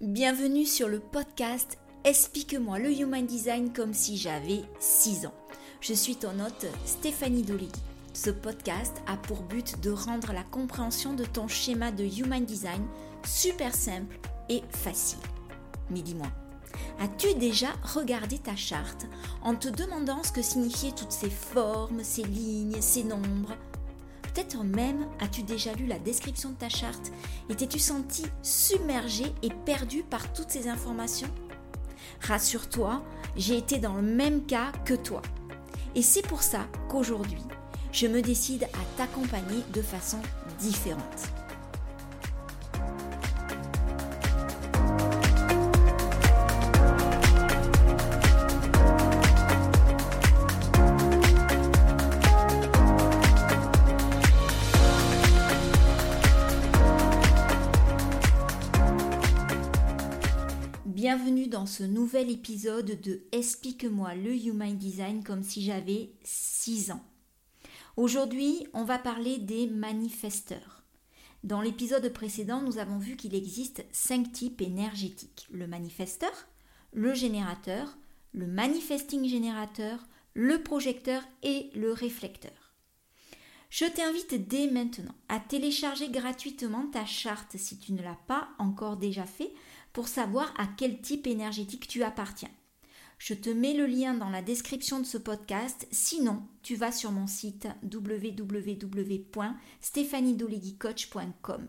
Bienvenue sur le podcast Explique-moi le Human Design comme si j'avais 6 ans. Je suis ton hôte Stéphanie Dolly. Ce podcast a pour but de rendre la compréhension de ton schéma de Human Design super simple et facile. Mais dis-moi, as-tu déjà regardé ta charte en te demandant ce que signifiaient toutes ces formes, ces lignes, ces nombres? Peut-être même as-tu déjà lu la description de ta charte et t'es-tu senti submergé et perdu par toutes ces informations? Rassure-toi, j'ai été dans le même cas que toi. Et c'est pour ça qu'aujourd'hui, je me décide à t'accompagner de façon différente. Nouvel épisode de Explique-moi le Human Design comme si j'avais 6 ans. Aujourd'hui, on va parler des manifesteurs. Dans l'épisode précédent, nous avons vu qu'il existe 5 types énergétiques. Le manifesteur, le générateur, le manifesting générateur, le projecteur et le réflecteur. Je t'invite dès maintenant à télécharger gratuitement ta charte si tu ne l'as pas encore déjà fait pour savoir à quel type énergétique tu appartiens. Je te mets le lien dans la description de ce podcast. Sinon, tu vas sur mon site www.stéphaniedoleguicoach.com.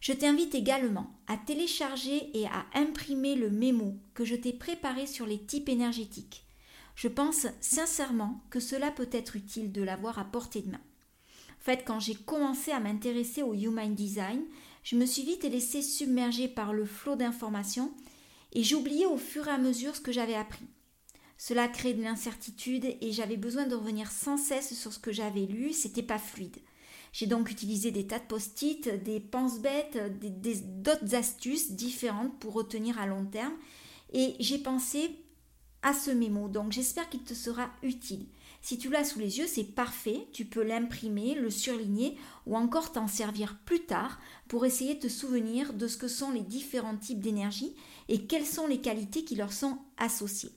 Je t'invite également à télécharger et à imprimer le mémo que je t'ai préparé sur les types énergétiques. Je pense sincèrement que cela peut être utile de l'avoir à portée de main. En fait, quand j'ai commencé à m'intéresser au Human Design, je me suis vite laissée submerger par le flot d'informations et j'oubliais au fur et à mesure ce que j'avais appris. Cela crée de l'incertitude et j'avais besoin de revenir sans cesse sur ce que j'avais lu, c'était pas fluide. J'ai donc utilisé des tas de post-it, des pense-bêtes, d'autres astuces différentes pour retenir à long terme et j'ai pensé ce mémo, donc j'espère qu'il te sera utile. Si tu l'as sous les yeux, c'est parfait, tu peux l'imprimer, le surligner ou encore t'en servir plus tard pour essayer de te souvenir de ce que sont les différents types d'énergie et quelles sont les qualités qui leur sont associées.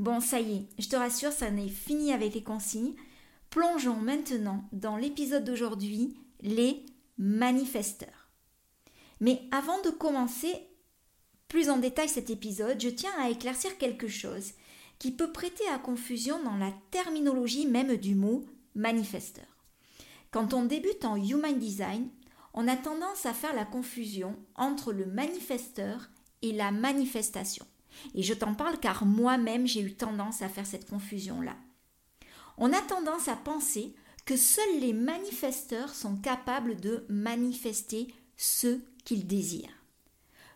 Bon, ça y est, je te rassure, ça n'est fini avec les consignes. Plongeons maintenant dans l'épisode d'aujourd'hui, les manifesteurs. Mais avant de commencer plus en détail cet épisode, je tiens à éclaircir quelque chose qui peut prêter à confusion dans la terminologie même du mot manifesteur. Quand on débute en Human Design, on a tendance à faire la confusion entre le manifesteur et la manifestation. Et je t'en parle car moi-même j'ai eu tendance à faire cette confusion-là. On a tendance à penser que seuls les manifesteurs sont capables de manifester ce qu'ils désirent.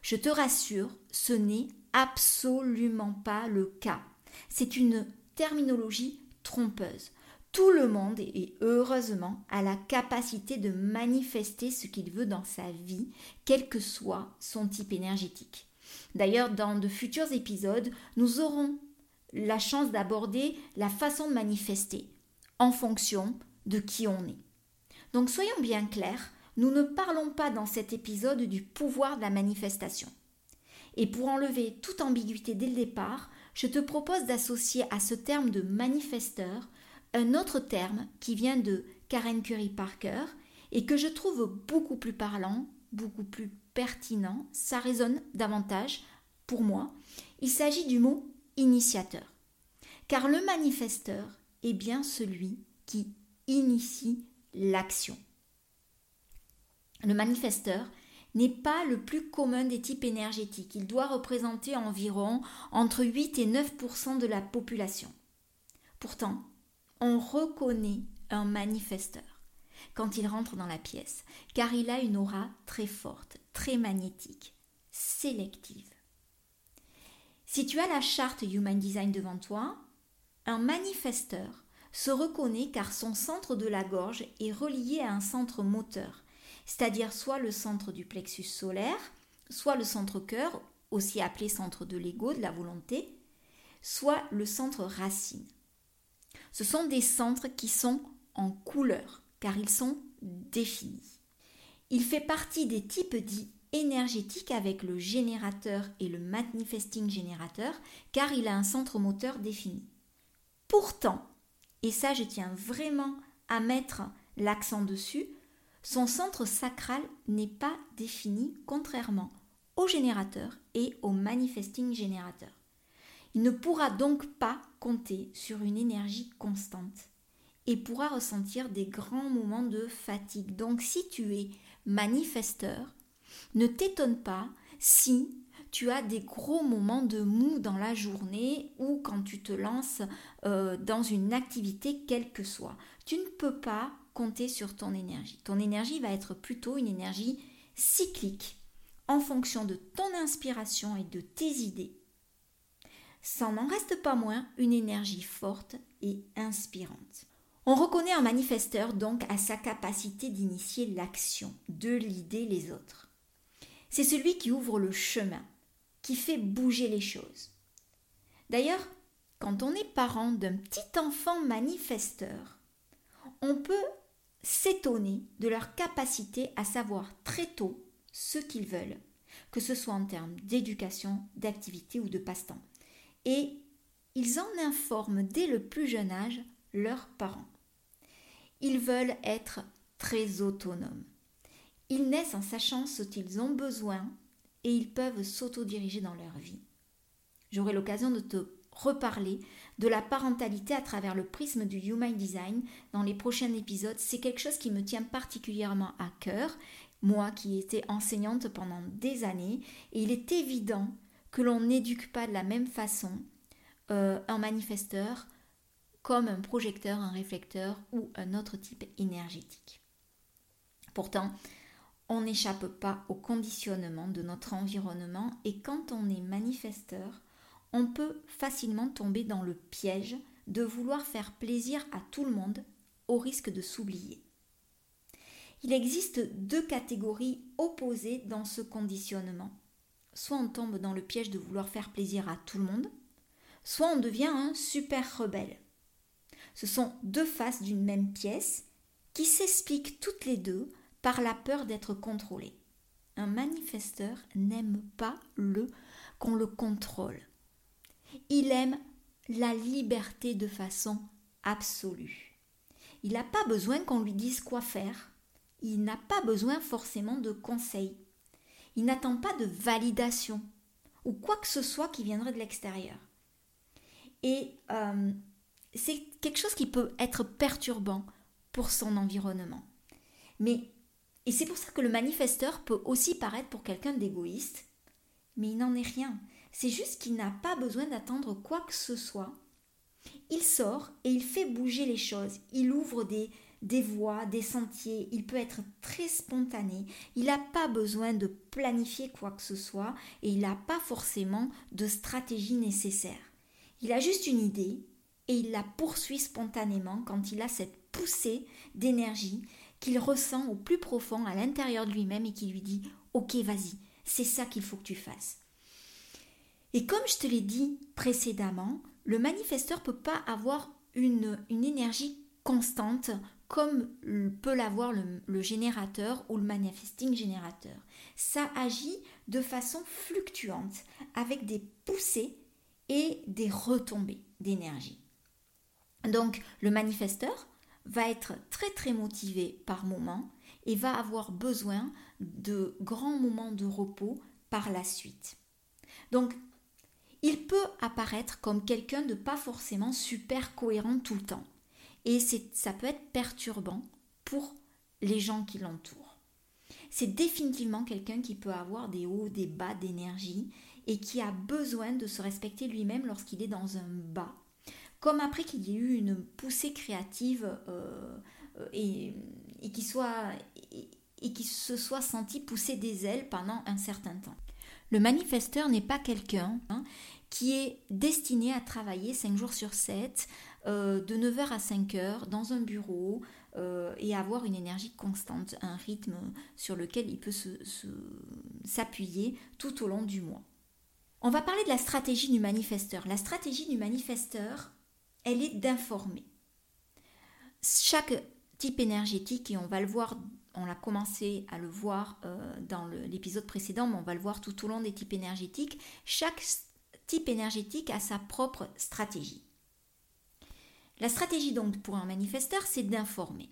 Je te rassure, ce n'est absolument pas le cas. C'est une terminologie trompeuse. Tout le monde, et heureusement, a la capacité de manifester ce qu'il veut dans sa vie, quel que soit son type énergétique. D'ailleurs, dans de futurs épisodes, nous aurons la chance d'aborder la façon de manifester en fonction de qui on est. Donc soyons bien clairs, nous ne parlons pas dans cet épisode du pouvoir de la manifestation. Et pour enlever toute ambiguïté dès le départ, je te propose d'associer à ce terme de manifesteur un autre terme qui vient de Karen Curry Parker et que je trouve beaucoup plus parlant, beaucoup plus pertinent, ça résonne davantage pour moi. Il s'agit du mot initiateur. Car le manifesteur est bien celui qui initie l'action. Le manifesteur n'est pas le plus commun des types énergétiques. Il doit représenter environ entre 8 et 9% de la population. Pourtant, on reconnaît un manifesteur quand il rentre dans la pièce, car il a une aura très forte, très magnétique, sélective. Si tu as la charte Human Design devant toi, un manifesteur se reconnaît car son centre de la gorge est relié à un centre moteur, c'est-à-dire soit le centre du plexus solaire, soit le centre cœur, aussi appelé centre de l'ego, de la volonté, soit le centre racine. Ce sont des centres qui sont en couleur, car ils sont définis. Il fait partie des types dits énergétique avec le générateur et le manifesting générateur car il a un centre moteur défini. Pourtant, et ça je tiens vraiment à mettre l'accent dessus, son centre sacral n'est pas défini contrairement au générateur et au manifesting générateur. Il ne pourra donc pas compter sur une énergie constante et pourra ressentir des grands moments de fatigue. Donc si tu es manifesteur, ne t'étonne pas si tu as des gros moments de mou dans la journée ou quand tu te lances euh, dans une activité quelle que soit. Tu ne peux pas compter sur ton énergie. Ton énergie va être plutôt une énergie cyclique en fonction de ton inspiration et de tes idées. Ça n'en reste pas moins une énergie forte et inspirante. On reconnaît un manifesteur donc à sa capacité d'initier l'action, de l'idée les autres. C'est celui qui ouvre le chemin, qui fait bouger les choses. D'ailleurs, quand on est parent d'un petit enfant manifesteur, on peut s'étonner de leur capacité à savoir très tôt ce qu'ils veulent, que ce soit en termes d'éducation, d'activité ou de passe-temps. Et ils en informent dès le plus jeune âge leurs parents. Ils veulent être très autonomes. Ils naissent en sachant ce qu'ils ont besoin et ils peuvent s'autodiriger dans leur vie. J'aurai l'occasion de te reparler de la parentalité à travers le prisme du Human Design dans les prochains épisodes. C'est quelque chose qui me tient particulièrement à cœur, moi qui étais enseignante pendant des années, et il est évident que l'on n'éduque pas de la même façon euh, un manifesteur comme un projecteur, un réflecteur ou un autre type énergétique. Pourtant, on n'échappe pas au conditionnement de notre environnement et quand on est manifesteur, on peut facilement tomber dans le piège de vouloir faire plaisir à tout le monde au risque de s'oublier. Il existe deux catégories opposées dans ce conditionnement. Soit on tombe dans le piège de vouloir faire plaisir à tout le monde, soit on devient un super rebelle. Ce sont deux faces d'une même pièce qui s'expliquent toutes les deux par la peur d'être contrôlé. Un manifesteur n'aime pas le qu'on le contrôle. Il aime la liberté de façon absolue. Il n'a pas besoin qu'on lui dise quoi faire. Il n'a pas besoin forcément de conseils. Il n'attend pas de validation ou quoi que ce soit qui viendrait de l'extérieur. Et euh, c'est quelque chose qui peut être perturbant pour son environnement. Mais et c'est pour ça que le manifesteur peut aussi paraître pour quelqu'un d'égoïste, mais il n'en est rien. C'est juste qu'il n'a pas besoin d'attendre quoi que ce soit. Il sort et il fait bouger les choses. Il ouvre des, voies, des sentiers. Il peut être très spontané. Il n'a pas besoin de planifier quoi que ce soit et il n'a pas forcément de stratégie nécessaire. Il a juste une idée et il la poursuit spontanément quand il a cette poussée d'énergie qu'il ressent au plus profond à l'intérieur de lui-même et qui lui dit Ok, vas-y, c'est ça qu'il faut que tu fasses. Et comme je te l'ai dit précédemment, le manifesteur ne peut pas avoir une, une, énergie constante comme peut l'avoir le, le, générateur ou le manifesting générateur. Ça agit de façon fluctuante avec des poussées et des retombées d'énergie. Donc le manifesteur va être très très motivé par moment et va avoir besoin de grands moments de repos par la suite. Donc, il peut apparaître comme quelqu'un de pas forcément super cohérent tout le temps. Et ça peut être perturbant pour les gens qui l'entourent. C'est définitivement quelqu'un qui peut avoir des hauts, des bas d'énergie et qui a besoin de se respecter lui-même lorsqu'il est dans un bas comme après qu'il y ait eu une poussée créative euh, euh, et, et qui soit et, se soit senti pousser des ailes pendant un certain temps. Le manifesteur n'est pas quelqu'un hein, qui est destiné à travailler 5 jours sur 7, euh, de 9h à 5h dans un bureau et avoir une énergie constante, un rythme sur lequel il peut s'appuyer tout au long du mois. On va parler de la stratégie du manifesteur. La stratégie du manifesteur, elle est d'informer. Chaque type énergétique, et on va le voir on l'a commencé à le voir euh, dans l'épisode précédent, mais on va le voir tout au long des types énergétiques. Chaque type énergétique a sa propre stratégie. La stratégie donc pour un manifesteur, c'est d'informer.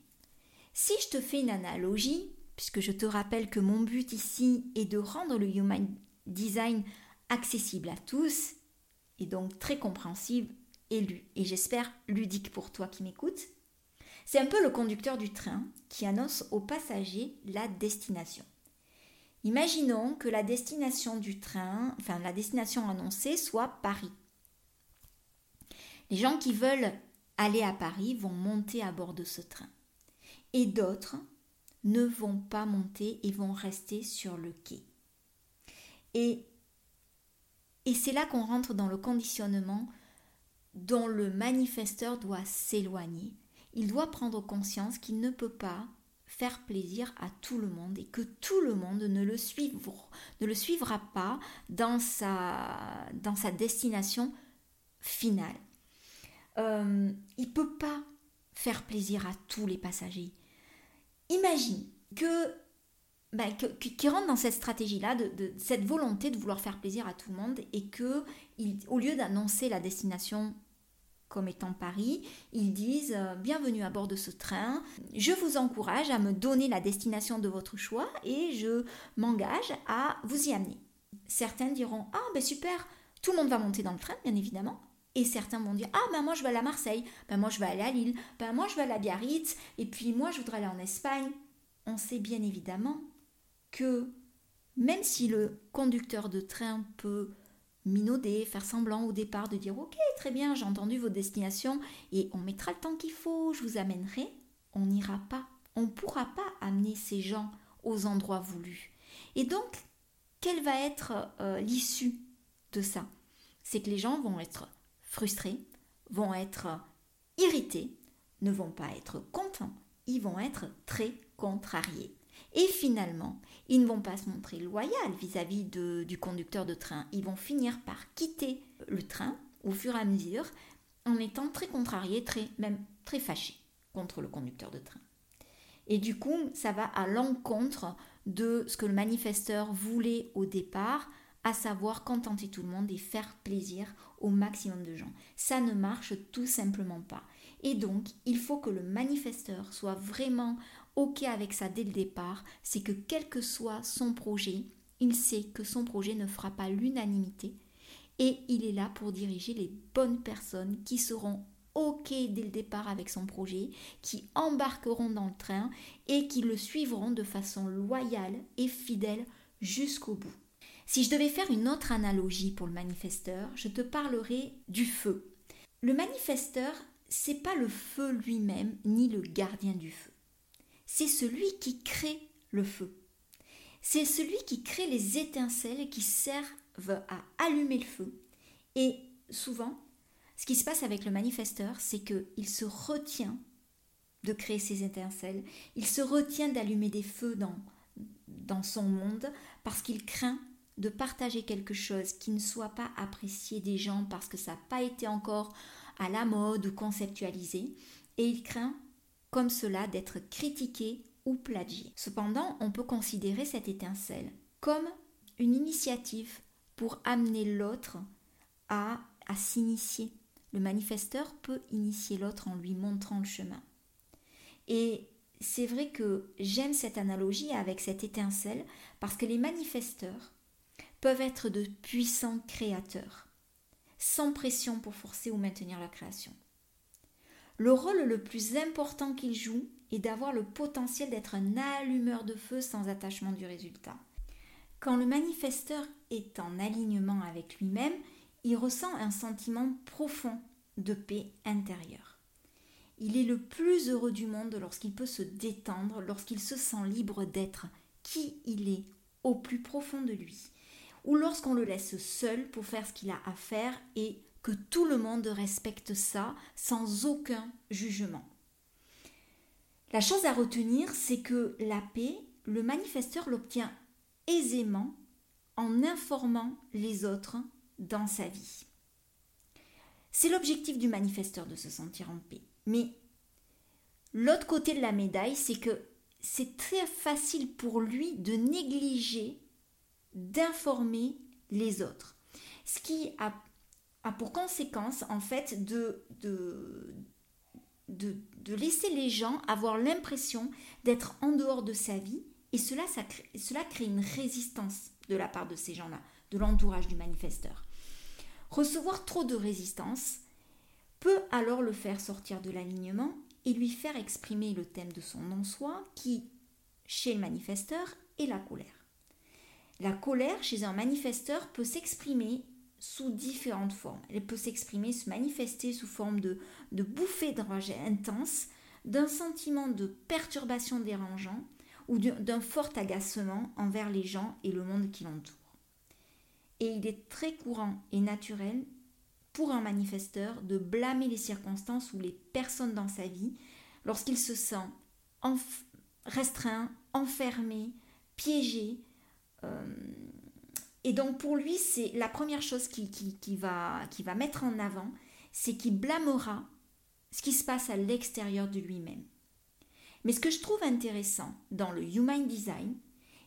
Si je te fais une analogie, puisque je te rappelle que mon but ici est de rendre le Human Design accessible à tous, et donc très compréhensible et et j'espère ludique pour toi qui m'écoutes, c'est un peu le conducteur du train qui annonce aux passagers la destination. Imaginons que la destination du train, la destination annoncée soit Paris. Les gens qui veulent aller à Paris vont monter à bord de ce train. Et d'autres ne vont pas monter et vont rester sur le quai. Et, et c'est là qu'on rentre dans le conditionnement dont le manifesteur doit s'éloigner. Il doit prendre conscience qu'il ne peut pas faire plaisir à tout le monde et que tout le monde ne le suivra, pas dans sa, destination finale. Euh, il ne peut pas faire plaisir à tous les passagers. Imagine que ben, qui rentre dans cette stratégie-là, cette volonté de vouloir faire plaisir à tout le monde, et que, au lieu d'annoncer la destination comme étant Paris, ils disent euh, Bienvenue à bord de ce train, je vous encourage à me donner la destination de votre choix et je m'engage à vous y amener. Certains diront Ah, ben super, tout le monde va monter dans le train, bien évidemment. Et certains vont dire Ah, ben moi je vais aller à Marseille, ben moi je vais aller à Lille, ben moi je vais aller à Biarritz, et puis moi je voudrais aller en Espagne. On sait bien évidemment que même si le conducteur de train peut minauder, faire semblant au départ de dire ok très bien j'ai entendu vos destinations et on mettra le temps qu'il faut, je vous amènerai, on n'ira pas, on ne pourra pas amener ces gens aux endroits voulus. Et donc quelle va être euh, l'issue de ça? C'est que les gens vont être frustrés, vont être irrités, ne vont pas être contents, ils vont être très contrariés. Et finalement, ils ne vont pas se montrer loyaux vis-à-vis du conducteur de train. Ils vont finir par quitter le train au fur et à mesure en étant très contrariés, même très fâchés contre le conducteur de train. Et du coup, ça va à l'encontre de ce que le manifesteur voulait au départ, à savoir contenter tout le monde et faire plaisir au maximum de gens. Ça ne marche tout simplement pas. Et donc, il faut que le manifesteur soit vraiment OK avec ça dès le départ, c'est que quel que soit son projet, il sait que son projet ne fera pas l'unanimité et il est là pour diriger les bonnes personnes qui seront OK dès le départ avec son projet, qui embarqueront dans le train et qui le suivront de façon loyale et fidèle jusqu'au bout. Si je devais faire une autre analogie pour le manifesteur, je te parlerai du feu. Le manifesteur, c'est pas le feu lui-même ni le gardien du feu c'est celui qui crée le feu. C'est celui qui crée les étincelles qui servent à allumer le feu. Et souvent, ce qui se passe avec le manifesteur, c'est qu'il se retient de créer ces étincelles, il se retient d'allumer des feux dans, dans son monde parce qu'il craint de partager quelque chose qui ne soit pas apprécié des gens parce que ça n'a pas été encore à la mode ou conceptualisé. Et il craint comme cela d'être critiqué ou plagié. Cependant, on peut considérer cette étincelle comme une initiative pour amener l'autre à, s'initier. Le manifesteur peut initier l'autre en lui montrant le chemin. Et c'est vrai que j'aime cette analogie avec cette étincelle parce que les manifesteurs peuvent être de puissants créateurs, sans pression pour forcer ou maintenir la création. Le rôle le plus important qu'il joue est d'avoir le potentiel d'être un allumeur de feu sans attachement du résultat. Quand le manifesteur est en alignement avec lui-même, il ressent un sentiment profond de paix intérieure. Il est le plus heureux du monde lorsqu'il peut se détendre, lorsqu'il se sent libre d'être qui il est au plus profond de lui, ou lorsqu'on le laisse seul pour faire ce qu'il a à faire et que tout le monde respecte ça sans aucun jugement. La chose à retenir, c'est que la paix, le manifesteur l'obtient aisément en informant les autres dans sa vie. C'est l'objectif du manifesteur de se sentir en paix. Mais l'autre côté de la médaille, c'est que c'est très facile pour lui de négliger d'informer les autres. Ce qui a, pour conséquence, en fait, de, laisser les gens avoir l'impression d'être en dehors de sa vie. Et cela, ça cela crée une résistance de la part de ces gens-là, de l'entourage du manifesteur. Recevoir trop de résistance peut alors le faire sortir de l'alignement et lui faire exprimer le thème de son non-soi qui, chez le manifesteur, est la colère. La colère chez un manifesteur peut s'exprimer sous différentes formes. Elle peut s'exprimer, se manifester sous forme de, de bouffées de rejet intense, d'un sentiment de perturbation dérangeant ou d'un fort agacement envers les gens et le monde qui l'entoure. Et il est très courant et naturel pour un manifesteur de blâmer les circonstances ou les personnes dans sa vie lorsqu'il se sent restreint, enfermé, piégé. Euh, et donc pour lui, c'est la première chose qu'il qui, va, qui va mettre en avant, c'est qu'il blâmera ce qui se passe à l'extérieur de lui-même. Mais ce que je trouve intéressant dans le Human Design,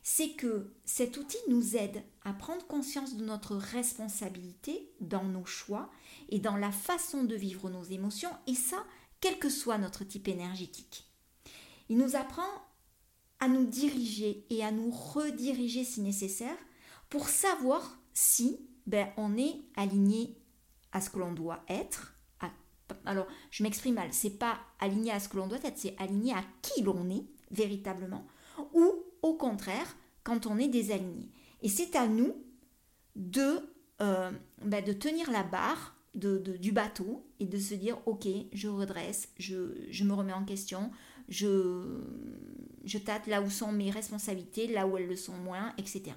c'est que cet outil nous aide à prendre conscience de notre responsabilité dans nos choix et dans la façon de vivre nos émotions, et ça, quel que soit notre type énergétique. Il nous apprend à nous diriger et à nous rediriger si nécessaire pour savoir si ben, on est aligné à ce que l'on doit être. alors, je m'exprime mal, c'est pas aligné à ce que l'on doit être, c'est aligné à qui l'on est véritablement, ou au contraire, quand on est désaligné. Et c'est à nous de, euh, ben, de tenir la barre de, du bateau et de se dire, ok, je redresse, je, je me remets en question, je, je tâte là où sont mes responsabilités, là où elles le sont moins, etc.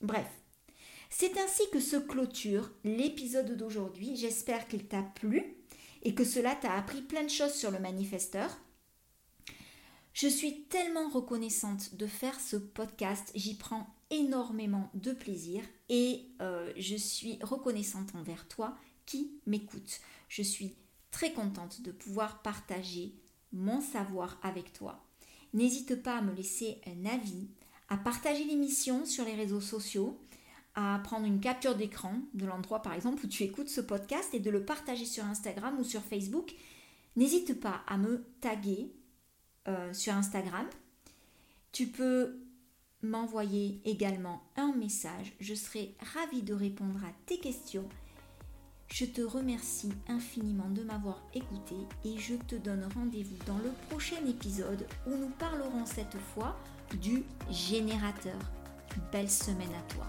Bref, c'est ainsi que se clôture l'épisode d'aujourd'hui. J'espère qu'il t'a plu et que cela t'a appris plein de choses sur le manifesteur. Je suis tellement reconnaissante de faire ce podcast, j'y prends énormément de plaisir et euh, je suis reconnaissante envers toi qui m'écoute. Je suis très contente de pouvoir partager mon savoir avec toi. N'hésite pas à me laisser un avis, à partager l'émission sur les réseaux sociaux, à prendre une capture d'écran de l'endroit par exemple où tu écoutes ce podcast et de le partager sur Instagram ou sur Facebook. N'hésite pas à me taguer euh, sur Instagram. Tu peux m'envoyer également un message. Je serai ravie de répondre à tes questions. Je te remercie infiniment de m'avoir écouté et je te donne rendez-vous dans le prochain épisode où nous parlerons cette fois du générateur. Belle semaine à toi.